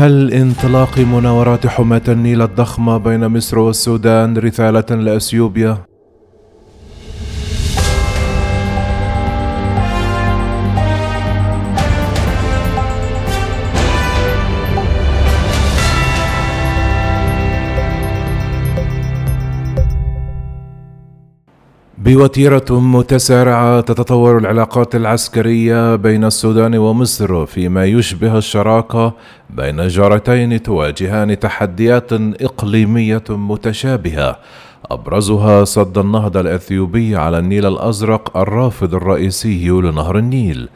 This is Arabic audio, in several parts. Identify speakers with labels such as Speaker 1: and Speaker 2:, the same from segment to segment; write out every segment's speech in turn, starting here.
Speaker 1: هل انطلاق مناورات حماة النيل الضخمة بين مصر والسودان رثالة لأثيوبيا؟ بوتيرة متسارعة تتطور العلاقات العسكرية بين السودان ومصر فيما يشبه الشراكة بين جارتين تواجهان تحديات إقليمية متشابهة. أبرزها صد النهضة الأثيوبي على النيل الأزرق الرافد الرئيسي لنهر النيل.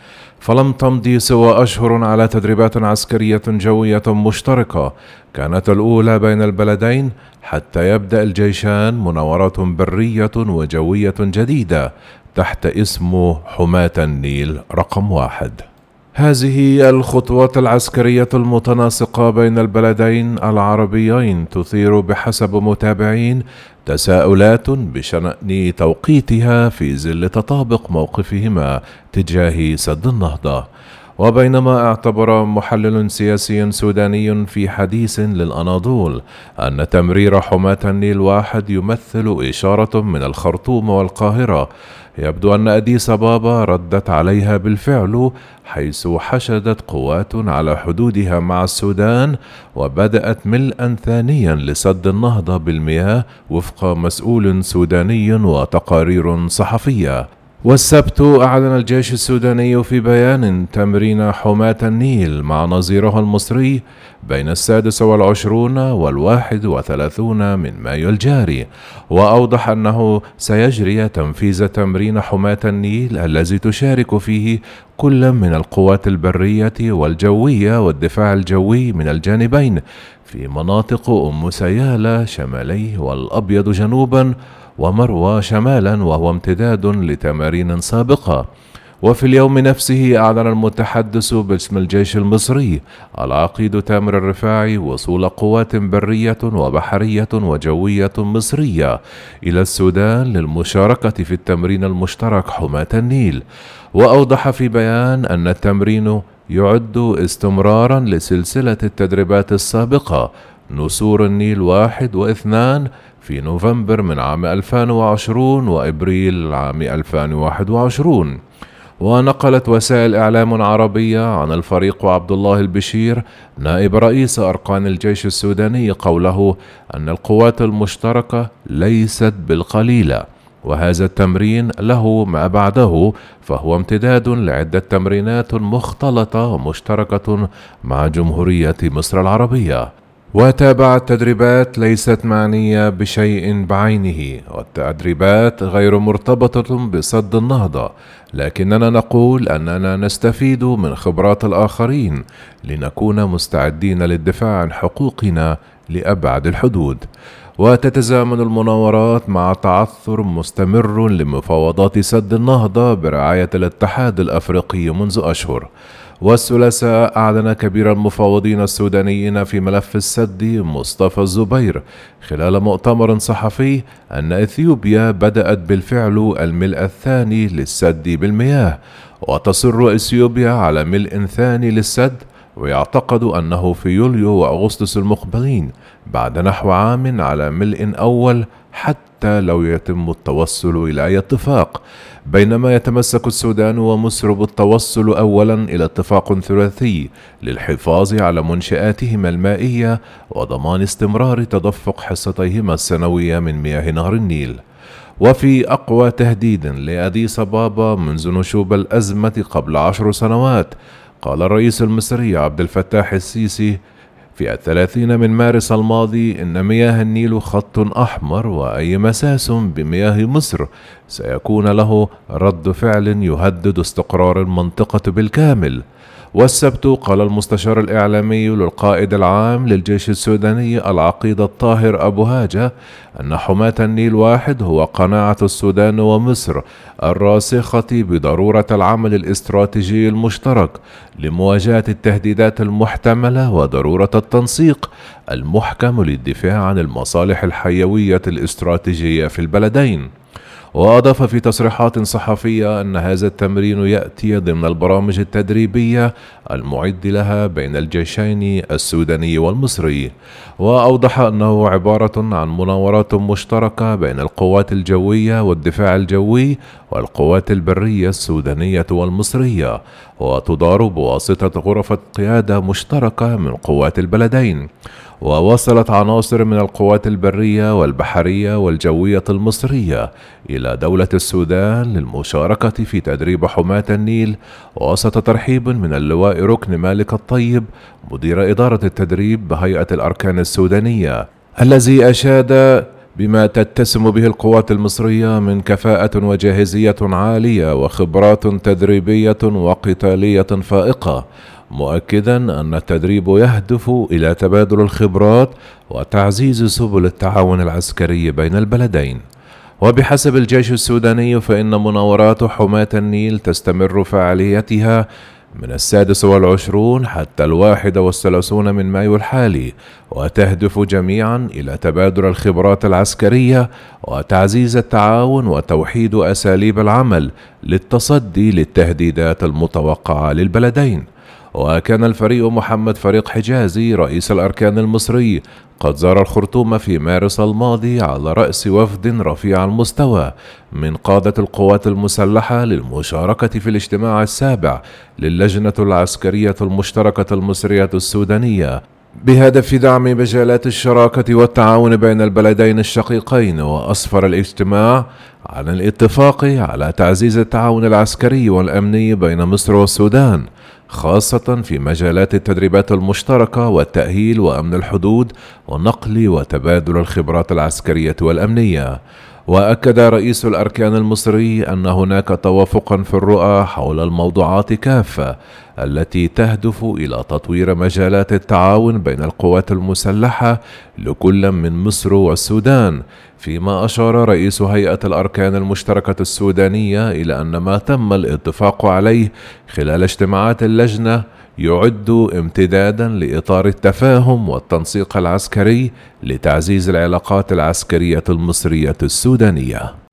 Speaker 1: فلم تمضي سوى أشهر على تدريبات عسكرية جوية مشتركة. كانت الأولى بين البلدين حتى يبدأ الجيشان مناورات برية وجوية جديدة تحت اسم حماة النيل رقم واحد. هذه الخطوات العسكرية المتناسقة بين البلدين العربيين تثير بحسب متابعين تساؤلات بشأن توقيتها في ظل تطابق موقفهما تجاه سد النهضة. وبينما اعتبر محلل سياسي سوداني في حديث للأناضول أن تمرير حماة النيل واحد يمثل إشارة من الخرطوم والقاهرة يبدو أن أديس بابا ردت عليها بالفعل حيث حشدت قوات على حدودها مع السودان وبدأت ملءا ثانيا لسد النهضة بالمياه وفق مسؤول سوداني وتقارير صحفية. والسبت أعلن الجيش السوداني في بيان تمرين حماة النيل مع نظيره المصري بين السادس والعشرون والواحد وثلاثون من مايو الجاري وأوضح أنه سيجري تنفيذ تمرين حماة النيل الذي تشارك فيه كل من القوات البرية والجوية والدفاع الجوي من الجانبين في مناطق أم سيالة شمالي والأبيض جنوبا ومروى شمالا وهو امتداد لتمارين سابقة. وفي اليوم نفسه أعلن المتحدث باسم الجيش المصري العقيد تامر الرفاعي وصول قوات برية وبحرية وجوية مصرية إلى السودان للمشاركة في التمرين المشترك حماة النيل. وأوضح في بيان أن التمرين يعد استمرارا لسلسلة التدريبات السابقة نسور النيل واحد واثنان في نوفمبر من عام 2020 وإبريل عام 2021 ونقلت وسائل إعلام عربية عن الفريق عبد الله البشير نائب رئيس أركان الجيش السوداني قوله أن القوات المشتركة ليست بالقليلة وهذا التمرين له ما بعده فهو امتداد لعدة تمرينات مختلطة ومشتركة مع جمهورية مصر العربية. وتابع التدريبات ليست معنية بشيء بعينه والتدريبات غير مرتبطة بصد النهضة. لكننا نقول أننا نستفيد من خبرات الآخرين لنكون مستعدين للدفاع عن حقوقنا لأبعد الحدود. وتتزامن المناورات مع تعثر مستمر لمفاوضات سد النهضة برعاية الاتحاد الأفريقي منذ أشهر. والثلاثاء أعلن كبير المفاوضين السودانيين في ملف السد مصطفى الزبير. خلال مؤتمر صحفي أن إثيوبيا بدأت بالفعل الملء الثاني للسد بالمياه. وتصر إثيوبيا على ملء ثاني للسد ويعتقد أنه في يوليو وأغسطس المقبلين بعد نحو عام على ملء أول حتى لو يتم التوصل إلى أي اتفاق. بينما يتمسك السودان ومصر بالتوصل أولا إلى اتفاق ثلاثي للحفاظ على منشآتهما المائية وضمان استمرار تدفق حصتيهما السنوية من مياه نهر النيل. وفي أقوى تهديد لأديس بابا منذ نشوب الأزمة قبل عشر سنوات قال الرئيس المصري عبد الفتاح السيسي في الثلاثين من مارس الماضي إن مياه النيل خط أحمر وأي مساس بمياه مصر. سيكون له رد فعل يهدد استقرار المنطقة بالكامل. والسبت قال المستشار الإعلامي للقائد العام للجيش السوداني العقيد الطاهر أبو هاجة أن حماة النيل واحد هو قناعة السودان ومصر الراسخة بضرورة العمل الاستراتيجي المشترك لمواجهة التهديدات المحتملة وضرورة التنسيق المحكم للدفاع عن المصالح الحيوية الاستراتيجية في البلدين. وأضاف في تصريحات صحفية أن هذا التمرين يأتي ضمن البرامج التدريبية المعد لها بين الجيشين السوداني والمصري. وأوضح أنه عبارة عن مناورات مشتركة بين القوات الجوية والدفاع الجوي والقوات البرية السودانية والمصرية وتدار بواسطة غرفة قيادة مشتركة من قوات البلدين. ووصلت عناصر من القوات البرية والبحرية والجوية المصرية إلى دولة السودان للمشاركة في تدريب حماة النيل وسط ترحيب من اللواء ركن مالك الطيب مدير إدارة التدريب بهيئة الأركان السودانية الذي أشاد بما تتسم به القوات المصرية من كفاءة وجاهزية عالية وخبرات تدريبية وقتالية فائقة. مؤكدا أن التدريب يهدف إلى تبادل الخبرات وتعزيز سبل التعاون العسكري بين البلدين. وبحسب الجيش السوداني فإن مناورات حماة النيل تستمر فعاليتها من السادس والعشرون حتى الواحد والثلاثون من مايو الحالي وتهدف جميعا إلى تبادل الخبرات العسكرية وتعزيز التعاون وتوحيد أساليب العمل للتصدي للتهديدات المتوقعة للبلدين. وكان الفريق محمد فريق حجازي رئيس الأركان المصري. قد زار الخرطوم في مارس الماضي على رأس وفد رفيع المستوى من قادة القوات المسلحة للمشاركة في الاجتماع السابع للجنة العسكرية المشتركة المصرية السودانية. بهدف دعم مجالات الشراكة والتعاون بين البلدين الشقيقين وأسفر الاجتماع عن الاتفاق على تعزيز التعاون العسكري والأمني بين مصر والسودان. خاصة في مجالات التدريبات المشتركة والتأهيل وأمن الحدود ونقل وتبادل الخبرات العسكرية والأمنية. وأكد رئيس الأركان المصري أن هناك توافقا في الرؤى حول الموضوعات كافة التي تهدف إلى تطوير مجالات التعاون بين القوات المسلحة لكل من مصر والسودان فيما أشار رئيس هيئة الأركان المشتركة السودانية إلى أن ما تم الاتفاق عليه خلال اجتماعات اللجنة يعد امتدادا لإطار التفاهم والتنسيق العسكري لتعزيز العلاقات العسكرية المصرية السودانية.